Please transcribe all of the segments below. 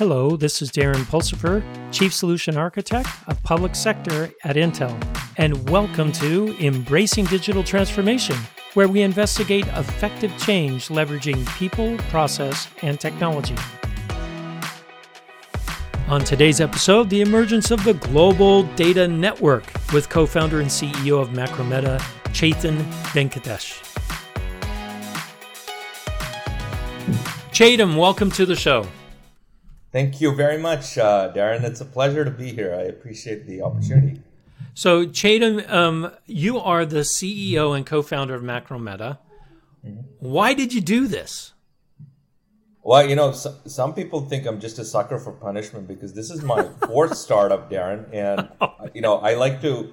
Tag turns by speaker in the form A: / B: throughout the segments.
A: Hello, this is Darren Pulsipher, Chief Solution Architect of Public Sector at Intel, and welcome to Embracing Digital Transformation, where we investigate effective change leveraging people, process, and technology. On today's episode, the emergence of the global data network with co founder and CEO of Macrometa, Chetan Venkatesh. Chetan, welcome to the show.
B: Thank you very much, uh, Darren. It's a pleasure to be here. I appreciate the opportunity.
A: So, Chetan, um, you are the CEO and co-founder of Macrometa. Mm-hmm. Why did you do this?
B: Well, you know, so, some people think I'm just a sucker for punishment because this is my fourth startup, Darren, and you know, I like to.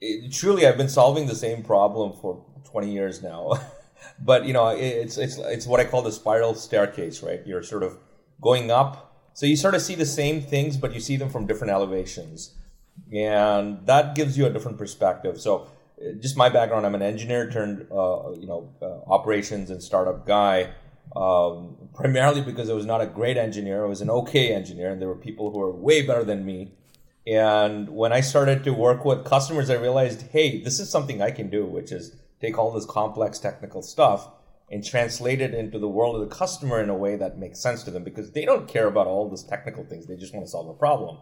B: It, truly, I've been solving the same problem for 20 years now, but you know, it's it's it's what I call the spiral staircase, right? You're sort of going up so you sort of see the same things, but you see them from different elevations. And that gives you a different perspective. So uh, just my background, I'm an engineer turned, uh, you know, uh, operations and startup guy. Um, primarily because I was not a great engineer, I was an okay engineer, and there were people who were way better than me. And when I started to work with customers, I realized, hey, this is something I can do, which is take all this complex technical stuff and translate it into the world of the customer in a way that makes sense to them because they don't care about all these technical things. They just want to solve a problem.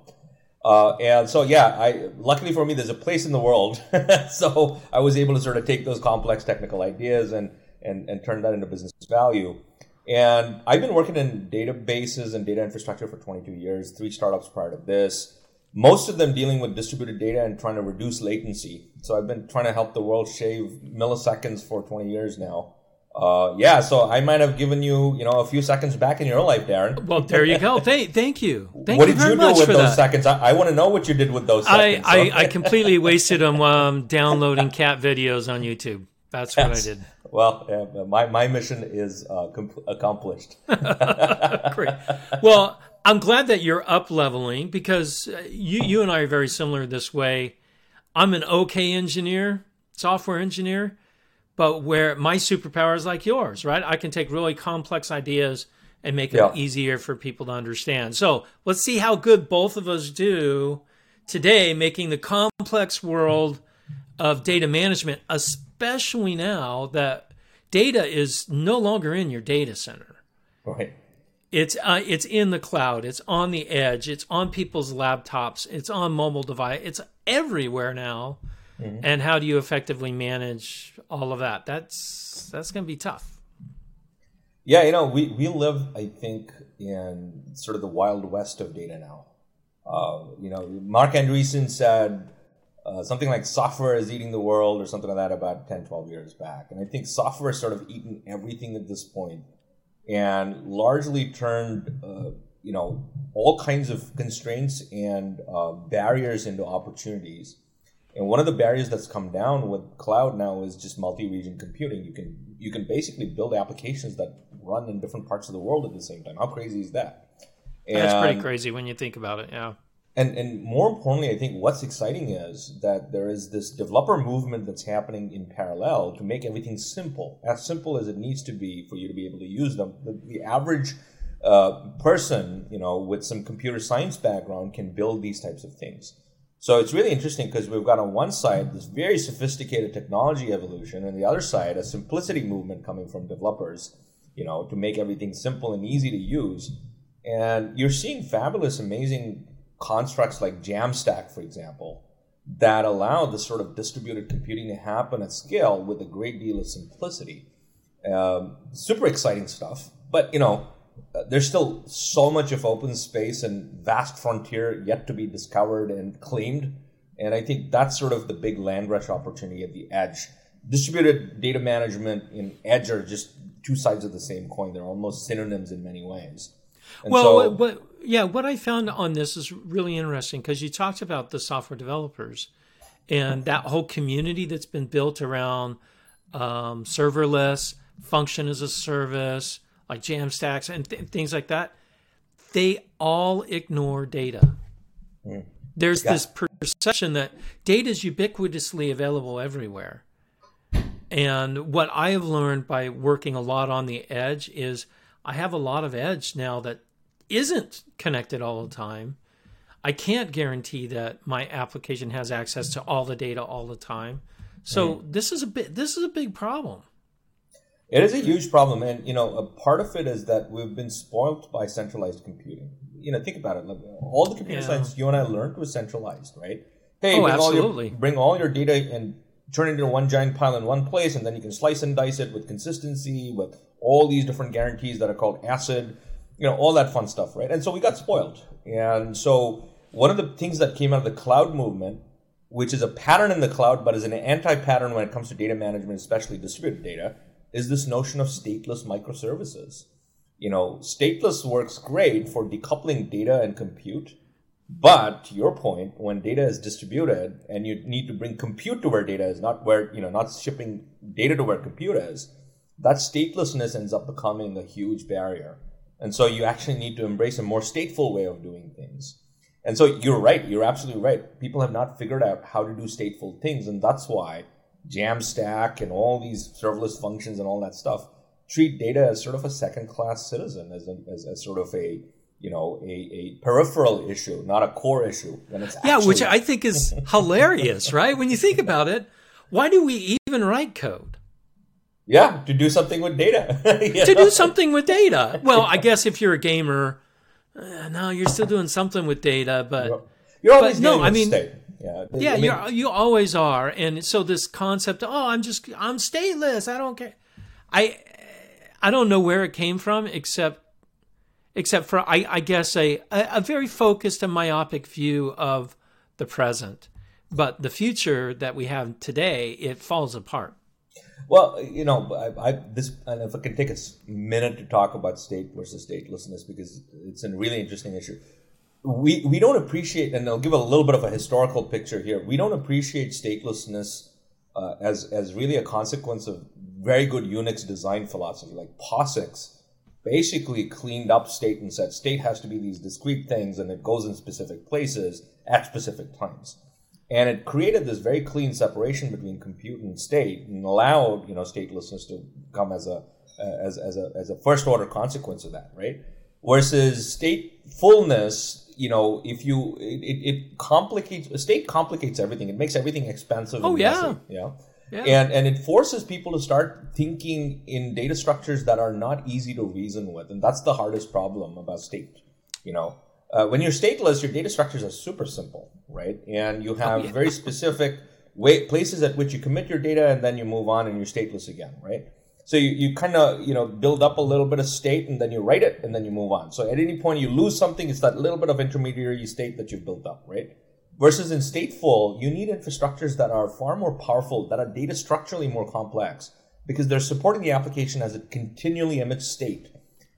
B: Uh, and so, yeah, I luckily for me, there's a place in the world. so I was able to sort of take those complex technical ideas and, and, and turn that into business value. And I've been working in databases and data infrastructure for 22 years, three startups prior to this. Most of them dealing with distributed data and trying to reduce latency. So I've been trying to help the world shave milliseconds for 20 years now. Uh, yeah, so I might have given you, you know, a few seconds back in your life, Darren.
A: Well, there you go. thank, thank you. Thank
B: what
A: you
B: did you do with those that. seconds? I, I, want to know what you did with those seconds.
A: I, so. I, I, completely wasted them um, downloading cat videos on YouTube. That's what I did.
B: Well, yeah, my, my mission is uh, com- accomplished.
A: Great. Well, I'm glad that you're up leveling because uh, you, you and I are very similar this way. I'm an okay engineer, software engineer but where my superpower is like yours, right? I can take really complex ideas and make them easier for people to understand. So let's see how good both of us do today, making the complex world of data management, especially now that data is no longer in your data center.
B: Right.
A: It's uh, it's in the cloud. It's on the edge. It's on people's laptops. It's on mobile device. It's everywhere now. Mm-hmm. And how do you effectively manage all of that? That's that's going to be tough.
B: Yeah, you know, we, we live, I think, in sort of the wild west of data now. Uh, you know, Marc Andreessen said uh, something like software is eating the world or something like that about 10, 12 years back. And I think software has sort of eaten everything at this point and largely turned, uh, you know, all kinds of constraints and uh, barriers into opportunities and one of the barriers that's come down with cloud now is just multi-region computing. You can you can basically build applications that run in different parts of the world at the same time. How crazy is that?
A: And, that's pretty crazy when you think about it. Yeah.
B: And and more importantly, I think what's exciting is that there is this developer movement that's happening in parallel to make everything simple, as simple as it needs to be for you to be able to use them. The, the average uh, person, you know, with some computer science background can build these types of things. So it's really interesting because we've got on one side this very sophisticated technology evolution, and the other side a simplicity movement coming from developers, you know, to make everything simple and easy to use. And you're seeing fabulous, amazing constructs like Jamstack, for example, that allow this sort of distributed computing to happen at scale with a great deal of simplicity. Um, super exciting stuff, but you know, there's still so much of open space and vast frontier yet to be discovered and claimed. And I think that's sort of the big land rush opportunity at the edge. Distributed data management and edge are just two sides of the same coin. They're almost synonyms in many ways.
A: And well, so, what, yeah, what I found on this is really interesting because you talked about the software developers and that whole community that's been built around um, serverless, function as a service, like Jamstacks and th- things like that, they all ignore data. Mm. There's yeah. this perception that data is ubiquitously available everywhere. And what I have learned by working a lot on the edge is I have a lot of edge now that isn't connected all the time. I can't guarantee that my application has access to all the data all the time. So mm. this is a bit this is a big problem.
B: It is a huge problem, and you know, a part of it is that we've been spoiled by centralized computing. You know, think about it. Like, all the computer yeah. science you and I learned was centralized, right?
A: Hey, oh, bring absolutely.
B: All your, bring all your data and turn it into one giant pile in one place, and then you can slice and dice it with consistency, with all these different guarantees that are called ACID, you know, all that fun stuff, right? And so we got spoiled. And so one of the things that came out of the cloud movement, which is a pattern in the cloud, but is an anti-pattern when it comes to data management, especially distributed data, is this notion of stateless microservices. You know, stateless works great for decoupling data and compute but to your point, when data is distributed and you need to bring compute to where data is, not where, you know, not shipping data to where compute is, that statelessness ends up becoming a huge barrier. And so you actually need to embrace a more stateful way of doing things. And so you're right, you're absolutely right. People have not figured out how to do stateful things, and that's why Jamstack and all these serverless functions and all that stuff treat data as sort of a second class citizen, as, a, as, as sort of a you know, a, a peripheral issue, not a core issue.
A: When it's yeah, which I think is hilarious, right? When you think about it, why do we even write code?
B: Yeah, to do something with data.
A: to do something with data. Well, I guess if you're a gamer, uh, no, you're still doing something with data, but
B: you're always but, no. I mean, state.
A: Yeah, I mean, you always are, and so this concept, oh, I'm just I'm stateless. I don't care. I I don't know where it came from, except except for I, I guess a, a very focused and myopic view of the present. But the future that we have today, it falls apart.
B: Well, you know, I, I, this, and if I can take a minute to talk about state versus statelessness because it's a really interesting issue. We we don't appreciate, and I'll give a little bit of a historical picture here. We don't appreciate statelessness uh, as as really a consequence of very good Unix design philosophy, like POSIX basically cleaned up state and said state has to be these discrete things and it goes in specific places at specific times. And it created this very clean separation between compute and state and allowed, you know, statelessness to come as a as, as a as a first order consequence of that, right? Versus statefulness, you know, if you it, it complicates state complicates everything. It makes everything expensive.
A: Oh yeah,
B: messy, yeah. Yeah. And and it forces people to start thinking in data structures that are not easy to reason with, and that's the hardest problem about state. You know, uh, when you're stateless, your data structures are super simple, right? And you have oh, yeah. very specific way places at which you commit your data, and then you move on, and you're stateless again, right? So you, you kind of you know build up a little bit of state, and then you write it, and then you move on. So at any point you lose something, it's that little bit of intermediary state that you've built up, right? Versus in stateful, you need infrastructures that are far more powerful, that are data structurally more complex, because they're supporting the application as it continually emits state.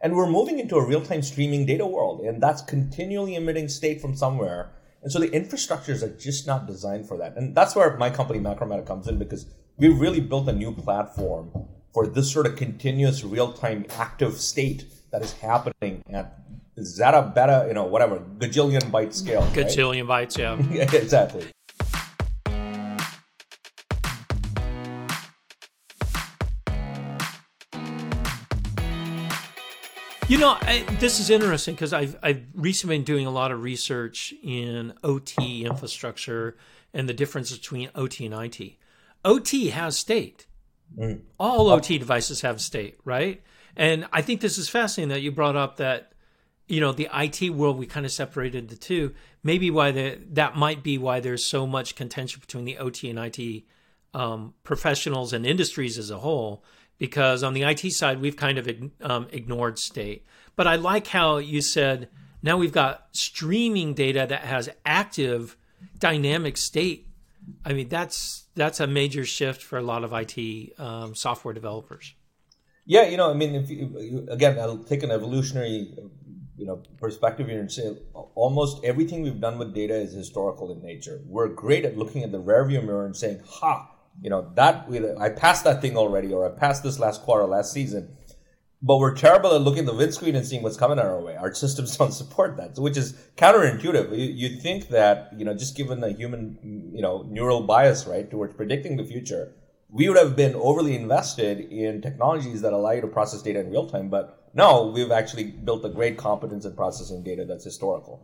B: And we're moving into a real time streaming data world, and that's continually emitting state from somewhere. And so the infrastructures are just not designed for that. And that's where my company, Macrometa, comes in because we've really built a new platform for this sort of continuous real time active state that is happening at zeta, beta, you know, whatever, gajillion byte scale.
A: Gajillion right? bytes, yeah.
B: yeah, exactly.
A: You know, I, this is interesting because I've, I've recently been doing a lot of research in OT infrastructure and the difference between OT and IT. OT has state. Mm. All OT devices have state, right? And I think this is fascinating that you brought up that you know the IT world we kind of separated the two. Maybe why the that might be why there's so much contention between the OT and IT um, professionals and industries as a whole. Because on the IT side, we've kind of um, ignored state. But I like how you said now we've got streaming data that has active dynamic state. I mean that's that's a major shift for a lot of IT um, software developers.
B: Yeah, you know, I mean, if you, again, I'll take an evolutionary you know perspective here and say almost everything we've done with data is historical in nature. We're great at looking at the rearview mirror and saying, "Ha, you know that I passed that thing already, or I passed this last quarter, last season." But we're terrible at looking at the windscreen and seeing what's coming our way. Our systems don't support that, which is counterintuitive. You, think that you know, just given the human you know neural bias, right, towards predicting the future, we would have been overly invested in technologies that allow you to process data in real time, but no, we've actually built a great competence in processing data that's historical.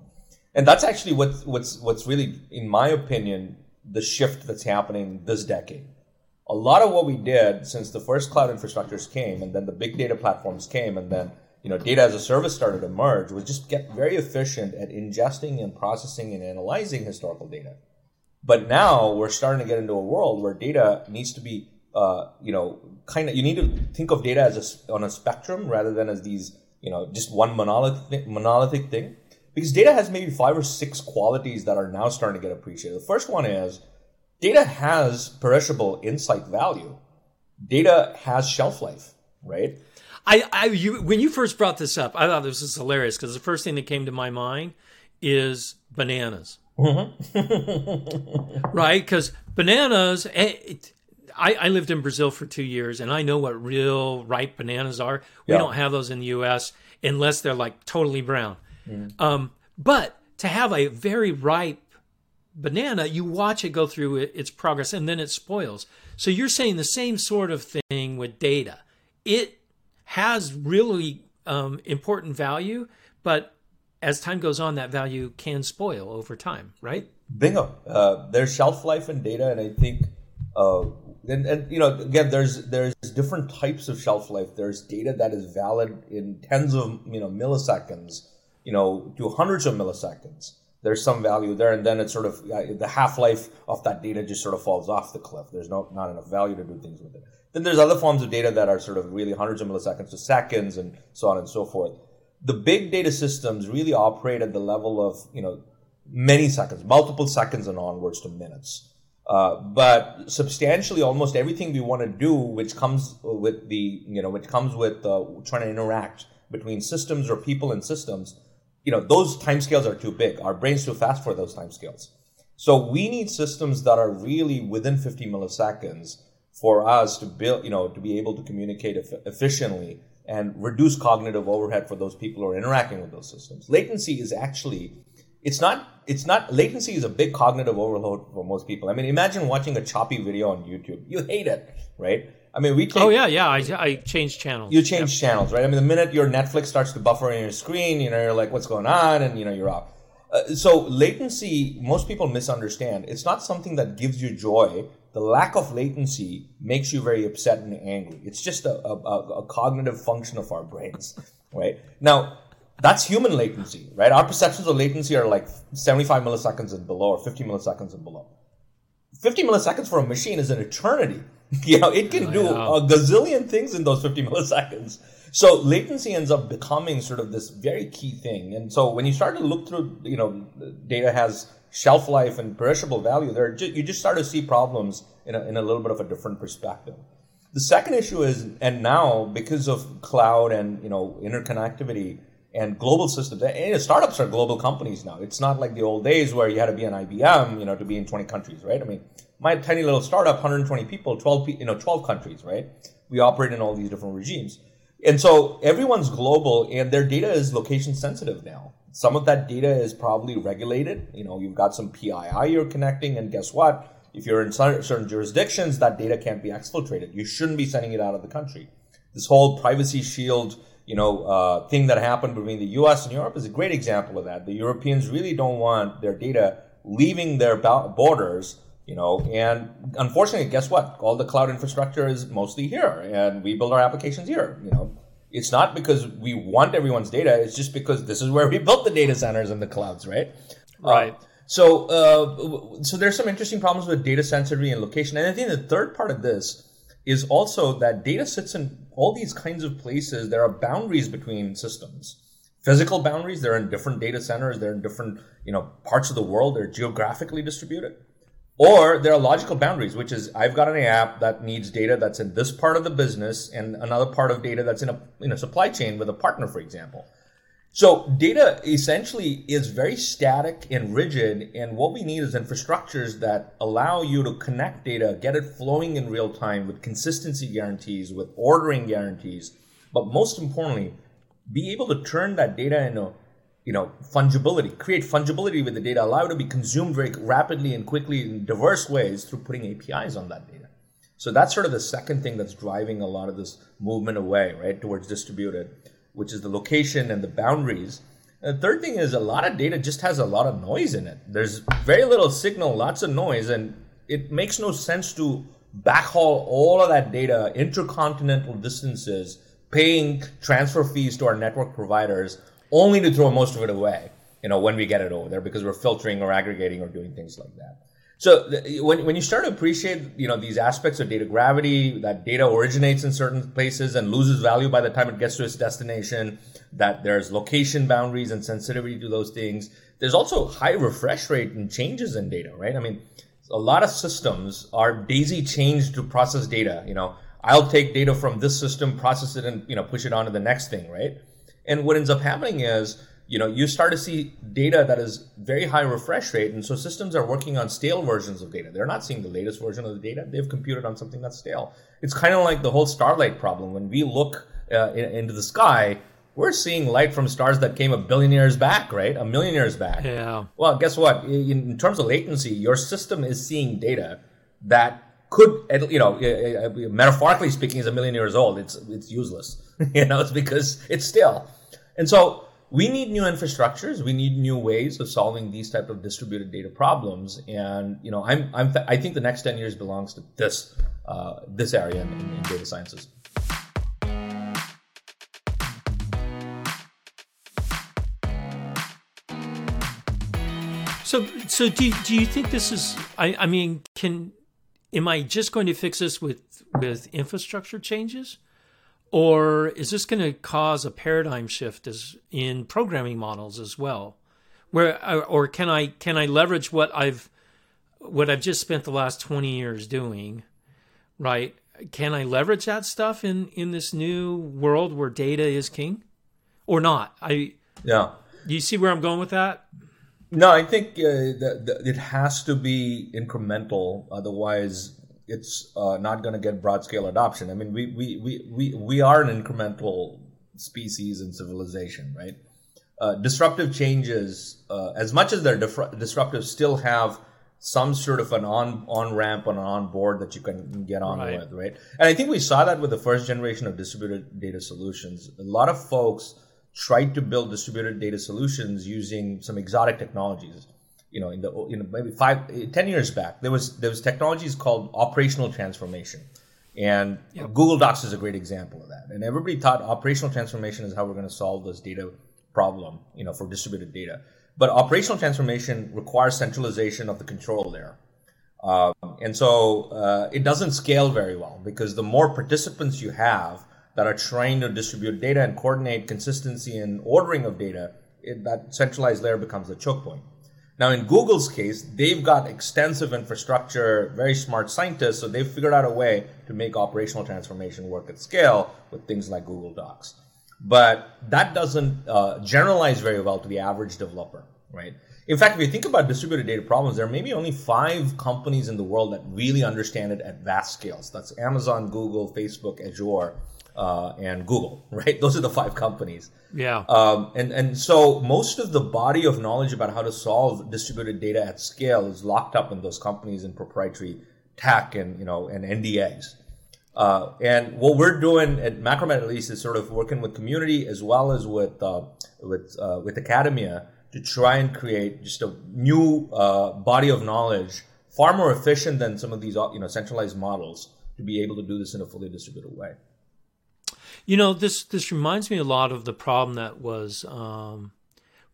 B: And that's actually what's what's what's really, in my opinion, the shift that's happening this decade. A lot of what we did since the first cloud infrastructures came, and then the big data platforms came, and then you know data as a service started to emerge, was just get very efficient at ingesting and processing and analyzing historical data. But now we're starting to get into a world where data needs to be, uh, you know, kind of you need to think of data as a, on a spectrum rather than as these, you know, just one monolithic monolithic thing because data has maybe five or six qualities that are now starting to get appreciated. The first one is data has perishable insight value. Data has shelf life, right?
A: I, I you, when you first brought this up, I thought this was hilarious because the first thing that came to my mind is bananas. Mm-hmm. right? Because bananas, eh, it, I, I, lived in Brazil for two years and I know what real ripe bananas are. We yeah. don't have those in the US unless they're like totally brown. Mm. Um, but to have a very ripe banana, you watch it go through its progress and then it spoils. So you're saying the same sort of thing with data. It has really um, important value, but as time goes on, that value can spoil over time, right?
B: Bingo. Uh, there's shelf life in data, and I think, uh, and, and you know, again, there's there's different types of shelf life. There's data that is valid in tens of you know milliseconds you know, to hundreds of milliseconds. There's some value there, and then it's sort of uh, the half life of that data just sort of falls off the cliff. There's no not enough value to do things with it. Then there's other forms of data that are sort of really hundreds of milliseconds to seconds, and so on and so forth. The big data systems really operate at the level of you know many seconds, multiple seconds, and onwards to minutes. Uh, but substantially, almost everything we want to do, which comes with the you know, which comes with uh, trying to interact between systems or people and systems, you know, those timescales are too big. Our brain's too fast for those timescales. So we need systems that are really within 50 milliseconds for us to build, you know, to be able to communicate efficiently and reduce cognitive overhead for those people who are interacting with those systems. Latency is actually, it's not, it's not, latency is a big cognitive overload for most people. I mean, imagine watching a choppy video on YouTube. You hate it, right? I mean, we take,
A: Oh yeah, yeah. I, I change channels.
B: You change yep. channels, right? I mean, the minute your Netflix starts to buffer on your screen, you know, you're like, "What's going on?" and you know, you're off. Uh, so latency, most people misunderstand. It's not something that gives you joy. The lack of latency makes you very upset and angry. It's just a, a, a cognitive function of our brains, right? Now, that's human latency, right? Our perceptions of latency are like 75 milliseconds and below, or 50 milliseconds and below. 50 milliseconds for a machine is an eternity. you know, it can do a gazillion things in those 50 milliseconds. So latency ends up becoming sort of this very key thing. And so when you start to look through, you know, data has shelf life and perishable value, there you just start to see problems in a, in a little bit of a different perspective. The second issue is, and now because of cloud and you know interconnectivity and global systems, and startups are global companies now. It's not like the old days where you had to be an IBM, you know, to be in 20 countries, right? I mean, my tiny little startup, 120 people, 12 you know 12 countries, right? We operate in all these different regimes, and so everyone's global, and their data is location sensitive now. Some of that data is probably regulated. You know, you've got some PII you're connecting, and guess what? If you're in certain jurisdictions, that data can't be exfiltrated. You shouldn't be sending it out of the country. This whole privacy shield, you know, uh, thing that happened between the U.S. and Europe is a great example of that. The Europeans really don't want their data leaving their borders you know and unfortunately guess what? All the cloud infrastructure is mostly here and we build our applications here you know. It's not because we want everyone's data it's just because this is where we built the data centers and the clouds right?
A: Right. uh,
B: so uh, so there's some interesting problems with data sensitivity and location and i think the third part of this is also that data sits in all these kinds of places there are boundaries between systems. Physical boundaries they're in different data centers they're in different you know parts of the world they're geographically distributed or there are logical boundaries, which is I've got an app that needs data that's in this part of the business and another part of data that's in a in a supply chain with a partner, for example. So data essentially is very static and rigid, and what we need is infrastructures that allow you to connect data, get it flowing in real time with consistency guarantees, with ordering guarantees, but most importantly, be able to turn that data into you know, fungibility, create fungibility with the data, allow it to be consumed very rapidly and quickly in diverse ways through putting APIs on that data. So that's sort of the second thing that's driving a lot of this movement away, right, towards distributed. which is the location and the boundaries. And the third thing is a lot of data just has a lot of noise in it. There's very little signal, lots of noise, and it makes no sense to backhaul all of that data intercontinental distances, paying transfer fees to our network providers, only to throw most of it away. You know, when we get it over there because we're filtering or aggregating or doing things like that. So when, when you start to appreciate, you know, these aspects of data gravity, that data originates in certain places and loses value by the time it gets to its destination, that there's location boundaries and sensitivity to those things. There's also high refresh rate and changes in data, right? I mean, a lot of systems are daisy chained to process data. You know, I'll take data from this system, process it, and you know, push it on to the next thing, right? And what ends up happening is you know you start to see data that is very high refresh rate and so systems are working on stale versions of data. They're not seeing the latest version of the data. They've computed on something that's stale. It's kind of like the whole starlight problem. When we look uh, in, into the sky we're seeing light from stars that came a billion years back right? A million years back.
A: Yeah.
B: Well guess what? In, in terms of latency your system is seeing data that could you know metaphorically speaking is a million years old. It's it's useless. You know it's because it's still and so we need new infrastructures. We need new ways of solving these type of distributed data problems. And you know i'm, I'm i think the next 10 years belongs to this uh, this area in, in data sciences.
A: So so do, do you think this is I, I mean can am i just going to fix this with with infrastructure changes or is this going to cause a paradigm shift as in programming models as well? Where or can i can i leverage what i've what i've just spent the last 20 years doing right? Can i leverage that stuff in in this new world where data is king? Or not? I
B: yeah.
A: Do you see where i'm going with that?
B: No i think uh, the, the, it has to be incremental. Otherwise it's uh, not going to get broad scale adoption. I mean, we, we, we, we, we are an incremental species and civilization, right? Uh, disruptive changes, uh, as much as they're dif- disruptive, still have some sort of an on on ramp and an on board that you can get on right. with, right? And I think we saw that with the first generation of distributed data solutions. A lot of folks tried to build distributed data solutions using some exotic technologies you know in the you know maybe five ten years back there was there was technologies called operational transformation. And yep. google docs is a great example of that. And everybody thought operational transformation is how we're going to solve this data problem you know for distributed data. But operational transformation requires centralization of the control layer um, and so uh, it doesn't scale very well because the more participants you have that are trying to distribute data and coordinate consistency and ordering of data it, that centralized layer becomes the choke point now, in Google's case, they've got extensive infrastructure, very smart scientists, so they've figured out a way to make operational transformation work at scale with things like Google Docs. But that doesn't uh, generalize very well to the average developer, right? In fact, if you think about distributed data problems, there are maybe only five companies in the world that really understand it at vast scales. That's Amazon, Google, Facebook, Azure uh, and Google, right? Those are the five companies.
A: Yeah.
B: Um, and and so most of the body of knowledge about how to solve distributed data at scale is locked up in those companies in proprietary tech and you know and NDAs. Uh, and what we're doing at Macrometa at least is sort of working with community as well as with uh, with uh, with academia to try and create just a new uh, body of knowledge, far more efficient than some of these you know centralized models to be able to do this in a fully distributed way.
A: You know, this this reminds me a lot of the problem that was um,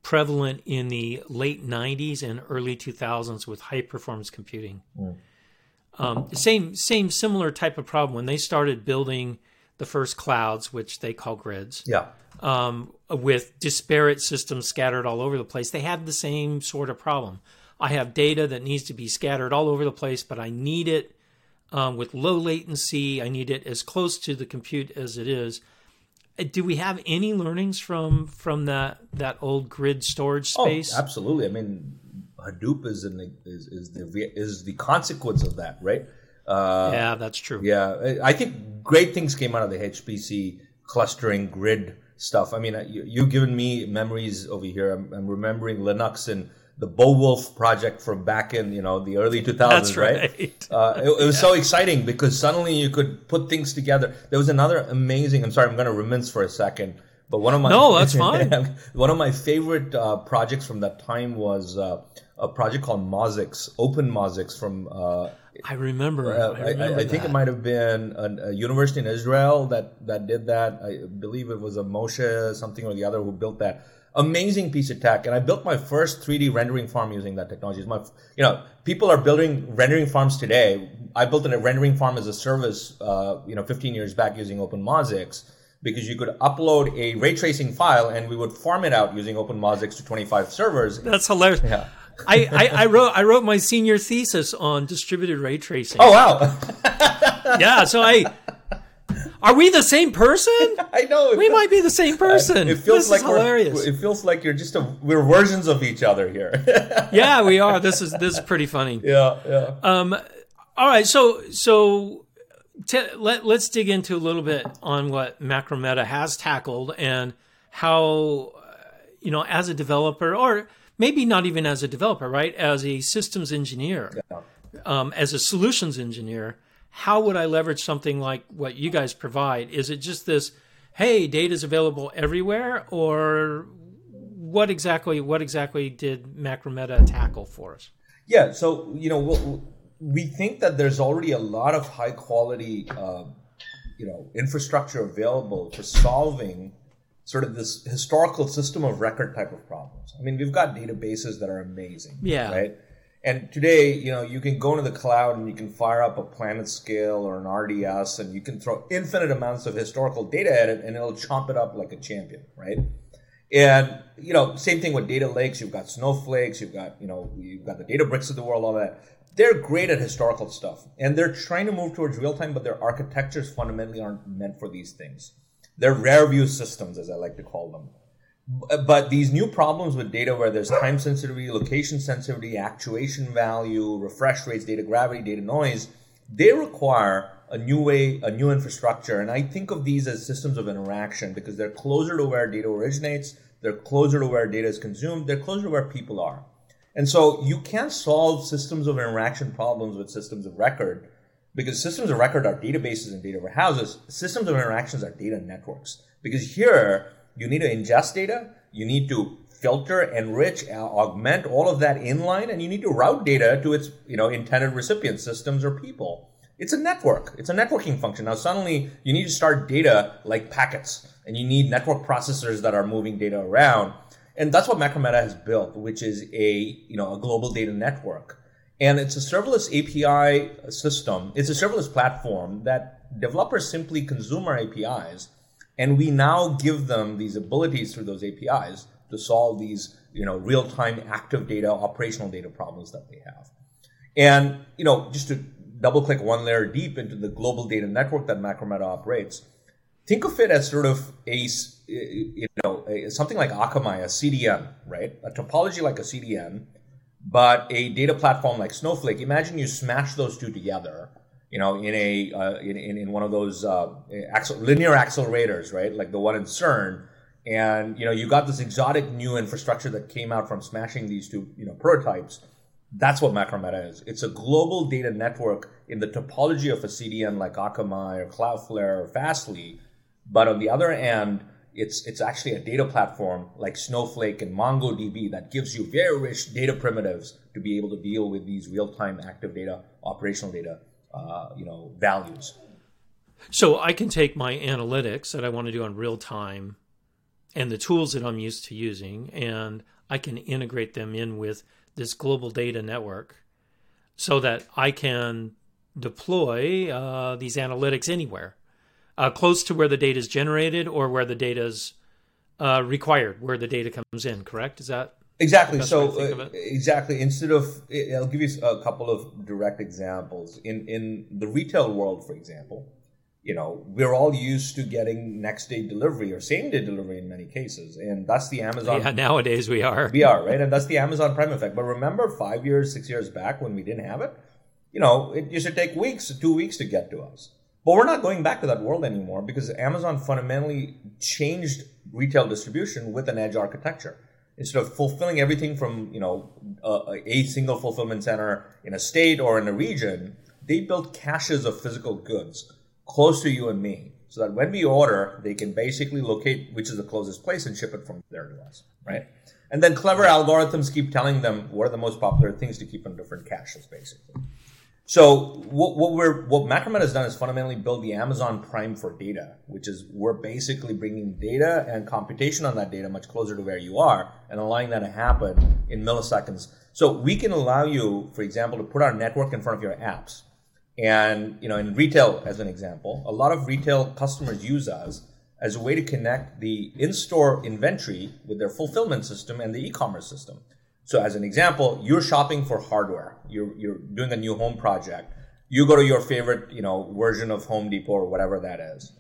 A: prevalent in the late '90s and early 2000s with high performance computing. Mm. Um, same same similar type of problem when they started building the first clouds, which they call grids.
B: Yeah.
A: Um, with disparate systems scattered all over the place, they had the same sort of problem. I have data that needs to be scattered all over the place, but I need it um, with low latency. I need it as close to the compute as it is. Uh, do we have any learnings from from that that old grid storage oh, space?
B: Oh, absolutely. I mean, Hadoop is in the, is, is the is the consequence of that, right?
A: Uh, yeah, that's true.
B: Yeah, I think great things came out of the HPC clustering grid stuff. I mean, you, have given me memories over here. I'm, I'm remembering Linux and the Beowulf project from back in you know the early 2000s,
A: That's
B: right?
A: right.
B: Uh, it, it, was yeah. so exciting because suddenly you could put things together. There was another amazing. I'm sorry, I'm going to reminisce for a second. But one of my
A: no, that's fine.
B: one of my favorite uh, projects from that time was uh, a project called Mosix, Open Mosix from. Uh,
A: I remember.
B: uh,
A: I, remember
B: I, I think it might have been a, a university in Israel that that did that. I believe it was a Moshe something or the other who built that. Amazing piece of tech, and I built my first 3D rendering farm using that technology. It's my, you know, people are building rendering farms today. I built a rendering farm as a service, uh, you know, 15 years back using OpenMosix because you could upload a ray tracing file and we would farm it out using OpenMosix to 25 servers.
A: That's hilarious.
B: Yeah.
A: I, I, I wrote I wrote my senior thesis on distributed ray tracing.
B: Oh wow!
A: yeah, so I are we the same person?
B: I know
A: We might be the same person.
B: It feels
A: this
B: like
A: hilarious.
B: It feels like you're just a we're versions of each other here.
A: yeah, we are. This is this is pretty funny.
B: yeah, yeah.
A: Um, all right, so so t- let let's dig into a little bit on what Macrometa has tackled and how you know as a developer or maybe not even as a developer, right? As a systems engineer,
B: Yeah.
A: um, as a solutions engineer, how would I leverage something like what you guys provide? Is it just this, hey, data is available everywhere, or what exactly what exactly did Macrometa tackle for us?
B: Yeah, so you know, we'll, we think that there's already a lot of high quality, uh, you know, infrastructure available for solving sort of this historical system of record type of problems. I mean, we've got databases that are amazing,
A: Yeah.
B: right? And today, you know, you can go into the cloud and you can fire up a PlanetScale or an RDS, and you can throw infinite amounts of historical data at it, and it'll chomp it up like a champion, right? And you know, same thing with data lakes. You've got snowflakes. You've got you know, you've got the Databricks of the world. All that. They're great at historical stuff, and they're trying to move towards real time. But their architectures fundamentally aren't meant for these things. They're rare view systems, as I like to call them. But these new problems with data, where there's time sensitivity, location sensitivity, actuation value, refresh rates, data gravity, data noise, they require a new way, a new infrastructure. And I think of these as systems of interaction because they're closer to where data originates, they're closer to where data is consumed, they're closer to where people are. And so you can't solve systems of interaction problems with systems of record because systems of record are databases and data warehouses. Systems of interactions are data networks because here you need to ingest data, you need to filter, enrich, uh, augment all of that inline, and you need to route data to its you know intended recipient systems or people. It's a network. It's a networking function. Now suddenly you need to start data like packets, and you need network processors that are moving data around. And that's what Macrometa has built, which is a you know a global data network. And it's a serverless API system. It's a serverless platform that developers simply consume our APIs, and we now give them these abilities through those APIs to solve these you know real-time active data, operational data problems that they have. And you know, just to double click one layer deep into the global data network that Macrometa operates, think of it as sort of a, you know a, something like Akamai, a CDN, right? A topology like a CDN, but a data platform like Snowflake. Imagine you smash those two together, you know, in a uh, in, in one of those uh, accel- linear accelerators, right? Like the one in CERN. And you know, you got this exotic new infrastructure that came out from smashing these two, you know, prototypes. That's what Macrometa is. It's a global data network in the topology of a CDN like Akamai or Cloudflare or Fastly. But on the other end, it's it's actually a data platform like Snowflake and MongoDB that gives you very rich data primitives to be able to deal with these real-time active data, operational data, uh, you know, values.
A: So I can take my analytics that I want to do in real time and the tools that I'm used to using, and I can integrate them in with this global data network so that I can deploy uh, these analytics anywhere, uh, close to where the data is generated or where the data is uh, required, where the data comes in, correct? Is that
B: Exactly. So
A: way to think of
B: uh, exactly instead of I'll give you a couple of direct examples in in the retail world, for example. You know, we're all used to getting next day delivery or same day delivery in many cases, and that's the Amazon
A: yeah, nowadays we are.
B: we are right, and that's the Amazon Prime effect. But remember, five years, six years back when we didn't have it, you know, it used to take weeks, two weeks to get to us. But we're not going back to that world anymore because Amazon fundamentally changed retail distribution with an edge architecture. Instead of fulfilling everything from you know a, a single fulfillment center in a state or in a region, they built caches of physical goods close to you and me. so that when we order, they can basically locate which is the closest place and ship it from there to us, right? And then clever algorithms keep telling them what are the most popular things to keep in different caches, basically. So what, what we're what Macrometa has done is fundamentally build the Amazon Prime for data, which is we're basically bringing data and computation on that data much closer to where you are and allowing that to happen in milliseconds. So we can allow you, for example, to put our network in front of your apps. And you know, in retail, as an example, a lot of retail customers use us as a way to connect the in-store inventory with their fulfillment system and the e-commerce system. So as an example, you're shopping for hardware. You're, you're doing a new home project. You go to your favorite, you know, version of Home Depot or whatever that is.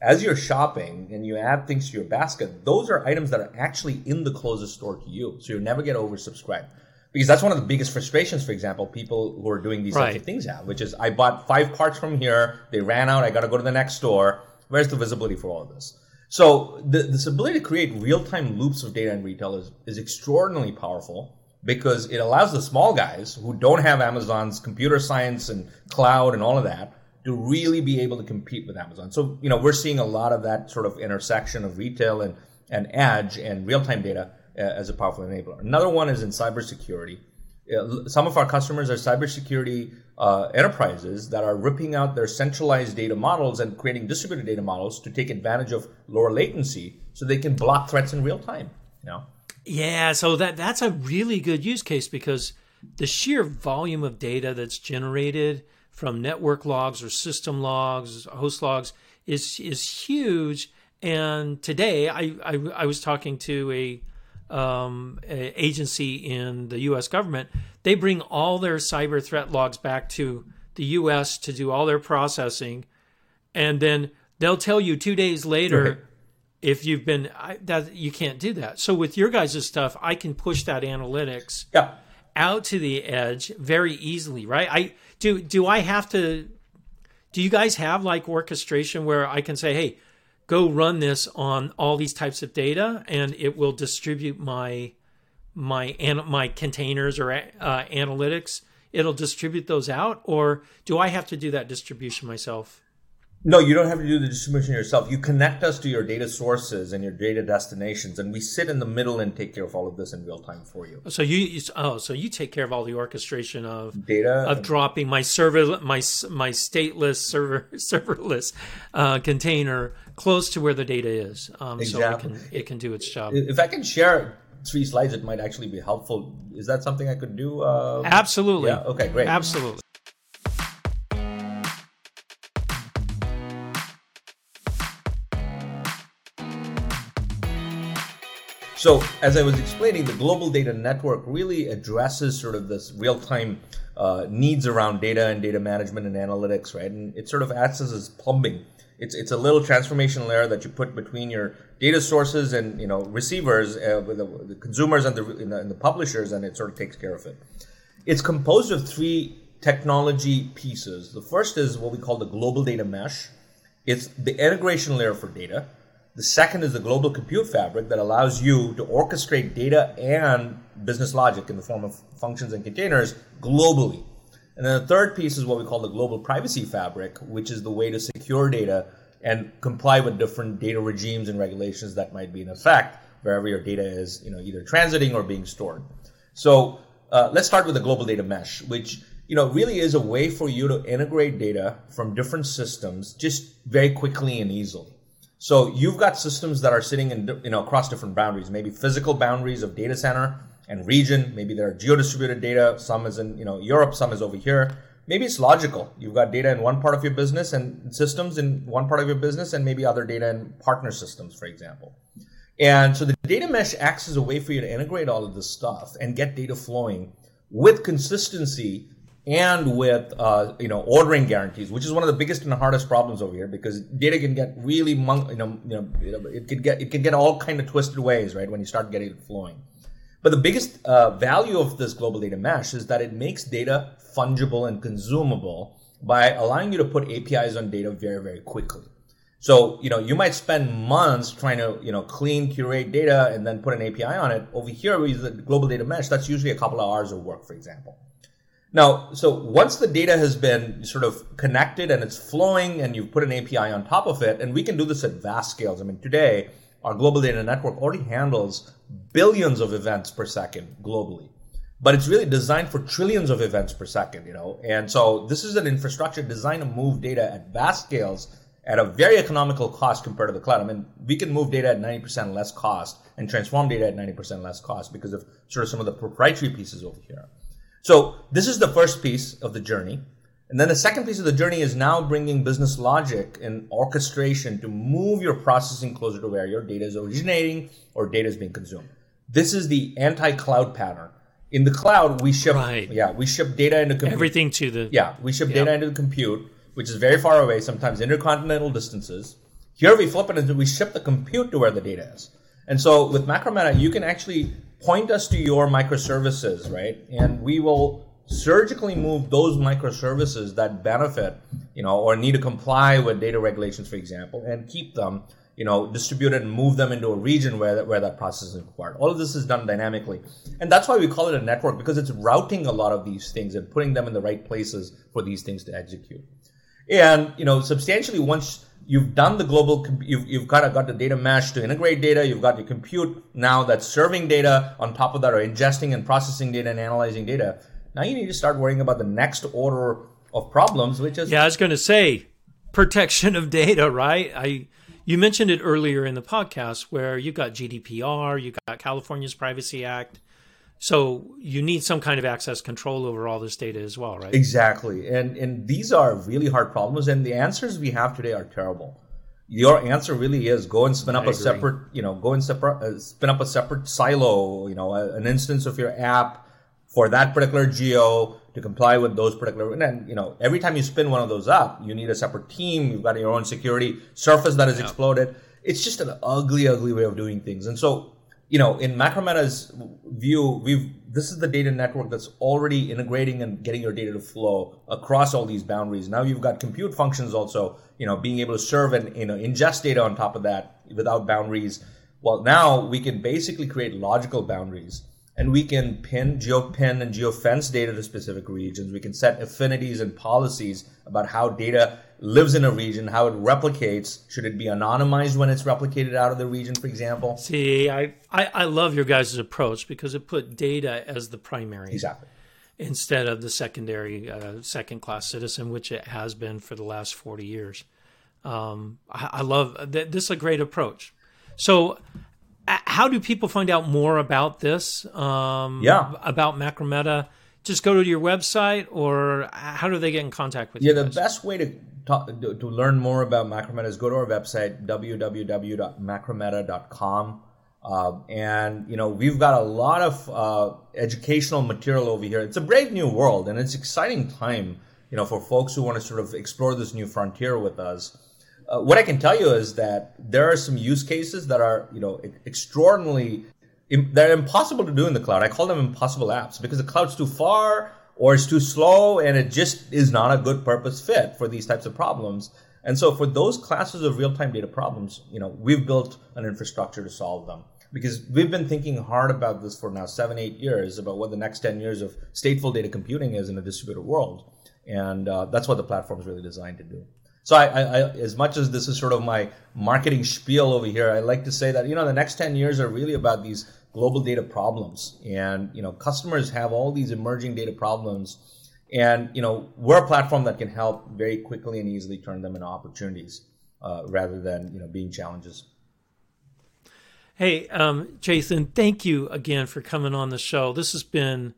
B: As you're shopping and you add things to your basket, those are items that are actually in the closest store to you. So you never get oversubscribed. Because that's one of the biggest frustrations, for example, people who are doing these right. types of things have, which is I bought five parts from here, they ran out, I got to go to the next store. Where's the visibility for all of this? So the, this ability to create real-time loops of data in retail is, is extraordinarily powerful because it allows the small guys who don't have Amazon's computer science and cloud and all of that to really be able to compete with Amazon. So, you know, we're seeing a lot of that sort of intersection of retail and, and edge and real-time data uh, as a powerful enabler. Another one is in cybersecurity. Uh, some of our customers are cybersecurity uh, enterprises that are ripping out their centralized data models and creating distributed data models to take advantage of lower latency so they can block threats in real time. You know?
A: Yeah, so that that's a really good use case because the sheer volume of data that's generated from network logs or system logs, host logs is is huge. And today, I I, I was talking to a um, agency in the U.S. government, they bring all their cyber threat logs back to the U.S. to do all their processing, and then they'll tell you two days later right. if you've been I, that you can't do that. So with your guys' stuff, I can push that analytics
B: yeah.
A: out to the edge very easily, right? I do. Do I have to? Do you guys have like orchestration where I can say, hey? Go run this on all these types of data and it will distribute my my my containers or uh, analytics. It'll distribute those out or do i have to do that distribution myself
B: no, you don't have to do the distribution yourself. You connect us to your data sources and your data destinations, and we sit in the middle and take care of all of this in real time for you.
A: So you, oh, so you take care of all the orchestration of
B: data
A: of dropping my server, my my stateless server serverless uh, container close to where the data is, um, exactly. so it can it can do its job.
B: If I can share three slides, it might actually be helpful. Is that something I could do? Uh,
A: Absolutely.
B: Yeah. Okay. Great.
A: Absolutely.
B: So, as I was explaining, the global data network really addresses sort of this real time uh, needs around data and data management and analytics, right? And it sort of acts as, plumbing. It's, it's a little transformation layer that you put between your data sources and you know receivers, uh, with the, the, consumers and the, and the, and the publishers, and it sort of takes care of it. It's composed of three technology pieces. The first is what we call the global data mesh. It's the integration layer for data. The second is the global compute fabric that allows you to orchestrate data and business logic in the form of functions and containers globally. And then the third piece is what we call the global privacy fabric, which is the way to secure data and comply with different data regimes and regulations that might be in effect wherever your data is, you know, either transiting or being stored. So uh, let's start with the global data mesh, which you know really is a way for you to integrate data from different systems just very quickly and easily. So you've got systems that are sitting in you know across different boundaries, maybe physical boundaries of data center and region. Maybe there are geo-distributed data. Some is in you know Europe, some is over here. Maybe it's logical. You've got data in one part of your business and systems in one part of your business, and maybe other data in partner systems, for example. And so the data mesh acts as a way for you to integrate all of this stuff and get data flowing with consistency and with uh, you know ordering guarantees, which is one of the biggest and hardest problems over here because data can get really mon- you know, you know it can get it can get all kind of twisted ways right when you start getting it flowing. But the biggest uh, value of this global data mesh is that it makes data fungible and consumable by allowing you to put APIs on data very very quickly. So you know you might spend months trying to you know clean curate data and then put an API on it. Over here with the global data mesh, that's usually a couple of hours of work, for example. Now, so once the data has been sort of connected and it's flowing and you've put an API on top of it, and we can do this at vast scales. I mean, today, our global data network already handles billions of events per second globally. But it's really designed for trillions of events per second, you know. And so this is an infrastructure designed to move data at vast scales at a very economical cost compared to the cloud. I mean, we can move data at 90% less cost and transform data at 90% less cost because of sort of some of the proprietary pieces over here. So this is the first piece of the journey. And then the second piece of the journey is now bringing business logic and orchestration to move your processing closer to where your data is originating or data is being consumed. This is the anti-cloud pattern. In the cloud, we ship,
A: Right.
B: yeah, we ship data into compute.
A: Everything to the
B: Yeah, we ship data into the compute, which is very far away, sometimes intercontinental distances. Here we flip it and we ship the compute to where the data is. And so with Macrometa, you can actually point us to your microservices, right? And we will surgically move those microservices that benefit, you know, or need to comply with data regulations, for example, and keep them, you know, distributed and move them into a region where that, where that process is required. All of this is done dynamically. And that's why we call it a network because it's routing a lot of these things and putting them in the right places for these things to execute. And, you know, substantially once you've done the global, you've, you've kind of got the data mesh to integrate data, you've got your compute now that's serving data on top of that or ingesting and processing data and analyzing data. Now you need to start worrying about the next order of problems, which is
A: Yeah, I was going to say protection of data, right? I you mentioned it earlier in the podcast where you've got GDPR, you've got California's Privacy Act. So you need some kind of access control over all this data as well, right?
B: Exactly. And and these are really hard problems and the answers we have today are terrible. Your answer really is go and spin up
A: I
B: a
A: agree.
B: separate, you know, go and separate, uh, spin up a separate silo, you know, a- an instance of your app for that particular geo to comply with those particular. And then, you know, every time you spin one of those up, you need a separate team. You've got your own security surface that is exploded. It's just an ugly, ugly way of doing things. And so, you know, in Macrometa's view, we've this is the data network that's already integrating and getting your data to flow across all these boundaries. Now you've got compute functions also, you know, being able to serve and you know ingest data on top of that without boundaries. Well, now we can basically create logical boundaries and we can pin, geopin, and geofence data to specific regions. We can set affinities and policies about how data lives in a region, how it replicates. Should it be anonymized when it's replicated out of the region, for example?
A: See, I, I, I love your guys' approach because it put data as the primary
B: Exactly.
A: instead of the secondary, uh, second class citizen, which it has been for the last 40 years. Um, I, I love th- this is a great approach. So, uh, how do people find out more about this? Um,
B: Yeah.
A: About Macrometa? Just go to your website, or how do they get in contact with
B: Yeah,
A: you?
B: Yeah,
A: the
B: best way to talk, to learn more about Macrometa is go to our website www.macrometa.com. Uh, and you know we've got a lot of uh, educational material over here. It's a brave new world, and it's exciting time. You know, for folks who want to sort of explore this new frontier with us. Uh, what I can tell you is that there are some use cases that are you know extraordinarily they're impossible to do in the cloud. I call them impossible apps because the cloud's too far or it's too slow and it just is not a good purpose fit for these types of problems. And so for those classes of real-time data problems, you know, we've built an infrastructure to solve them because we've been thinking hard about this for now seven, eight years about what the next 10 years of stateful data computing is in a distributed world. And uh, that's what the platform is really designed to do. So I, I, I, as much as this is sort of my marketing spiel over here, I like to say that you know the next ten years are really about these global data problems, and you know customers have all these emerging data problems, and you know we're a platform that can help very quickly and easily turn them into opportunities uh, rather than you know being challenges.
A: Hey, um, Chetan, thank you again for coming on the show. This has been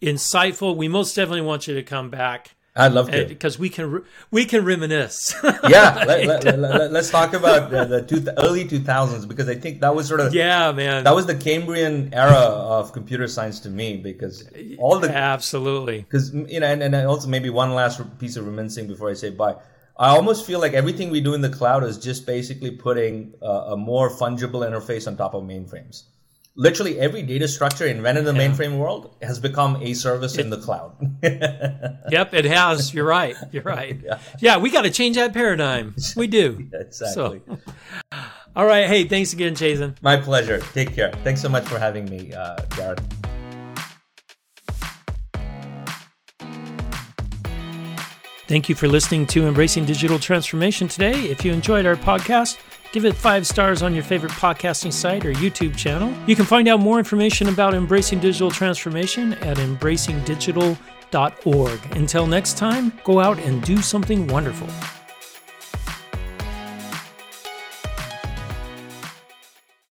A: insightful. We most definitely want you to come back
B: I'd love to.
A: because we can we can reminisce.
B: yeah, let, let, let, us talk about the, the two, early 2000s because I think that was sort of
A: yeah, man.
B: that was the Cambrian era of computer science to me because all the
A: Absolutely.
B: because you know, and, and also maybe one last piece of reminiscing before I say bye. I almost feel like everything we do in the cloud is just basically putting uh, a more fungible interface on top of mainframes. Literally every data structure invented in the mainframe world has become a service in the cloud.
A: Yep, it has. You're right. You're right. Yeah, we got to change that paradigm. We do.
B: exactly.
A: So, all right. Hey, thanks again, Chetan.
B: My pleasure. Take care. Thanks so much for having me, uh, Darren.
A: Thank you for listening to Embracing Digital Transformation today. If you enjoyed our podcast, give it five stars on your favorite podcasting site or YouTube channel. You can find out more information about Embracing Digital Transformation at embracingdigital.org. Until next time, go out and do something wonderful.